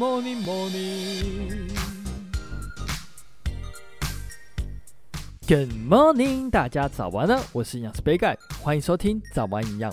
morning, morning. Good morning，大家早安呢！我是营养师杯盖，欢迎收听早安营养。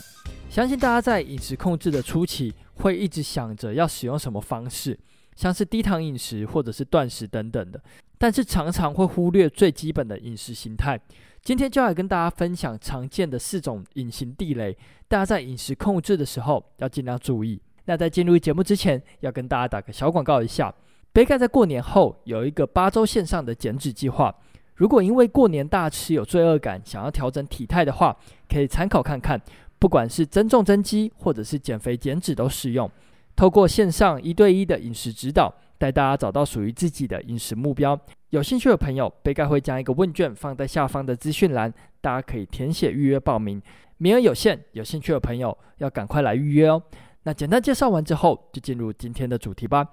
相信大家在饮食控制的初期，会一直想着要使用什么方式，像是低糖饮食或者是断食等等的，但是常常会忽略最基本的饮食形态。今天就来跟大家分享常见的四种隐形地雷，大家在饮食控制的时候要尽量注意。那在进入节目之前，要跟大家打个小广告一下，杯盖在过年后有一个八周线上的减脂计划。如果因为过年大吃有罪恶感，想要调整体态的话，可以参考看看。不管是增重增肌，或者是减肥减脂都适用。透过线上一对一的饮食指导，带大家找到属于自己的饮食目标。有兴趣的朋友，杯盖会将一个问卷放在下方的资讯栏，大家可以填写预约报名，名额有限，有兴趣的朋友要赶快来预约哦。那简单介绍完之后，就进入今天的主题吧。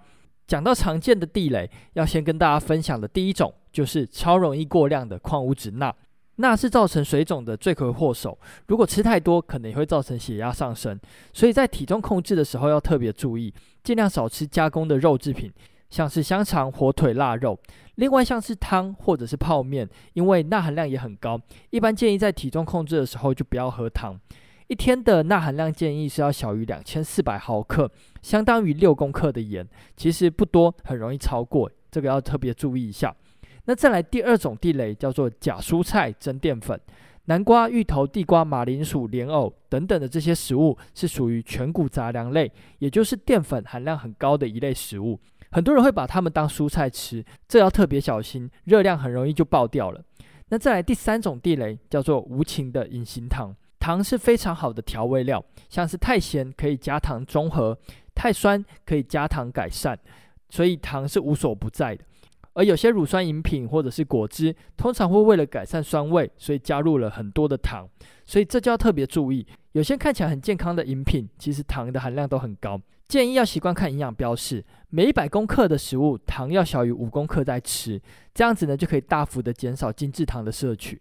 讲到常见的地雷，要先跟大家分享的第一种，就是超容易过量的矿物质钠。钠是造成水肿的罪魁祸首，如果吃太多，可能也会造成血压上升。所以在体重控制的时候要特别注意，尽量少吃加工的肉制品。像是香肠、火腿、腊肉，另外像是汤或者是泡面，因为钠含量也很高，一般建议在体重控制的时候就不要喝汤。一天的钠含量建议是要小于两千四百毫克，相当于六公克的盐，其实不多，很容易超过，这个要特别注意一下。那再来第二种地雷叫做假蔬菜增淀粉，南瓜、芋头、地瓜、马铃薯、莲藕等等的这些食物是属于全谷杂粮类，也就是淀粉含量很高的一类食物。很多人会把它们当蔬菜吃，这要特别小心，热量很容易就爆掉了。那再来第三种地雷叫做无情的隐形糖，糖是非常好的调味料，像是太咸可以加糖中和，太酸可以加糖改善，所以糖是无所不在的。而有些乳酸饮品或者是果汁，通常会为了改善酸味，所以加入了很多的糖，所以这就要特别注意。有些看起来很健康的饮品，其实糖的含量都很高。建议要习惯看营养标示，每一百公克的食物糖要小于五公克再吃，这样子呢就可以大幅的减少精制糖的摄取。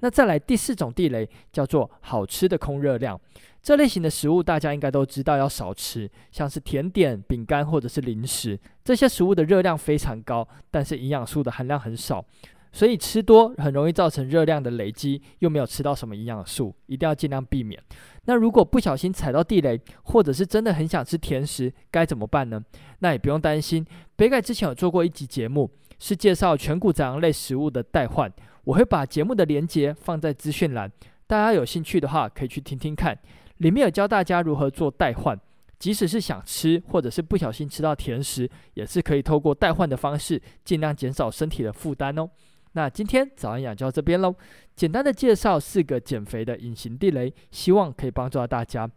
那再来第四种地雷叫做好吃的空热量，这类型的食物大家应该都知道要少吃，像是甜点、饼干或者是零食，这些食物的热量非常高，但是营养素的含量很少。所以吃多很容易造成热量的累积，又没有吃到什么营养素，一定要尽量避免。那如果不小心踩到地雷，或者是真的很想吃甜食，该怎么办呢？那也不用担心，北改之前有做过一集节目，是介绍全谷杂粮类食物的代换，我会把节目的连接放在资讯栏，大家有兴趣的话可以去听听看，里面有教大家如何做代换，即使是想吃或者是不小心吃到甜食，也是可以透过代换的方式，尽量减少身体的负担哦。那今天早安养就到这边喽，简单的介绍四个减肥的隐形地雷，希望可以帮助到大家。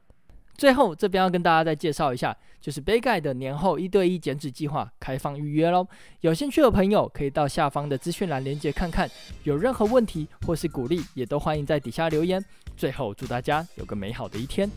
最后这边要跟大家再介绍一下，就是杯盖的年后一对一减脂计划开放预约喽，有兴趣的朋友可以到下方的资讯栏链接看看，有任何问题或是鼓励，也都欢迎在底下留言。最后祝大家有个美好的一天。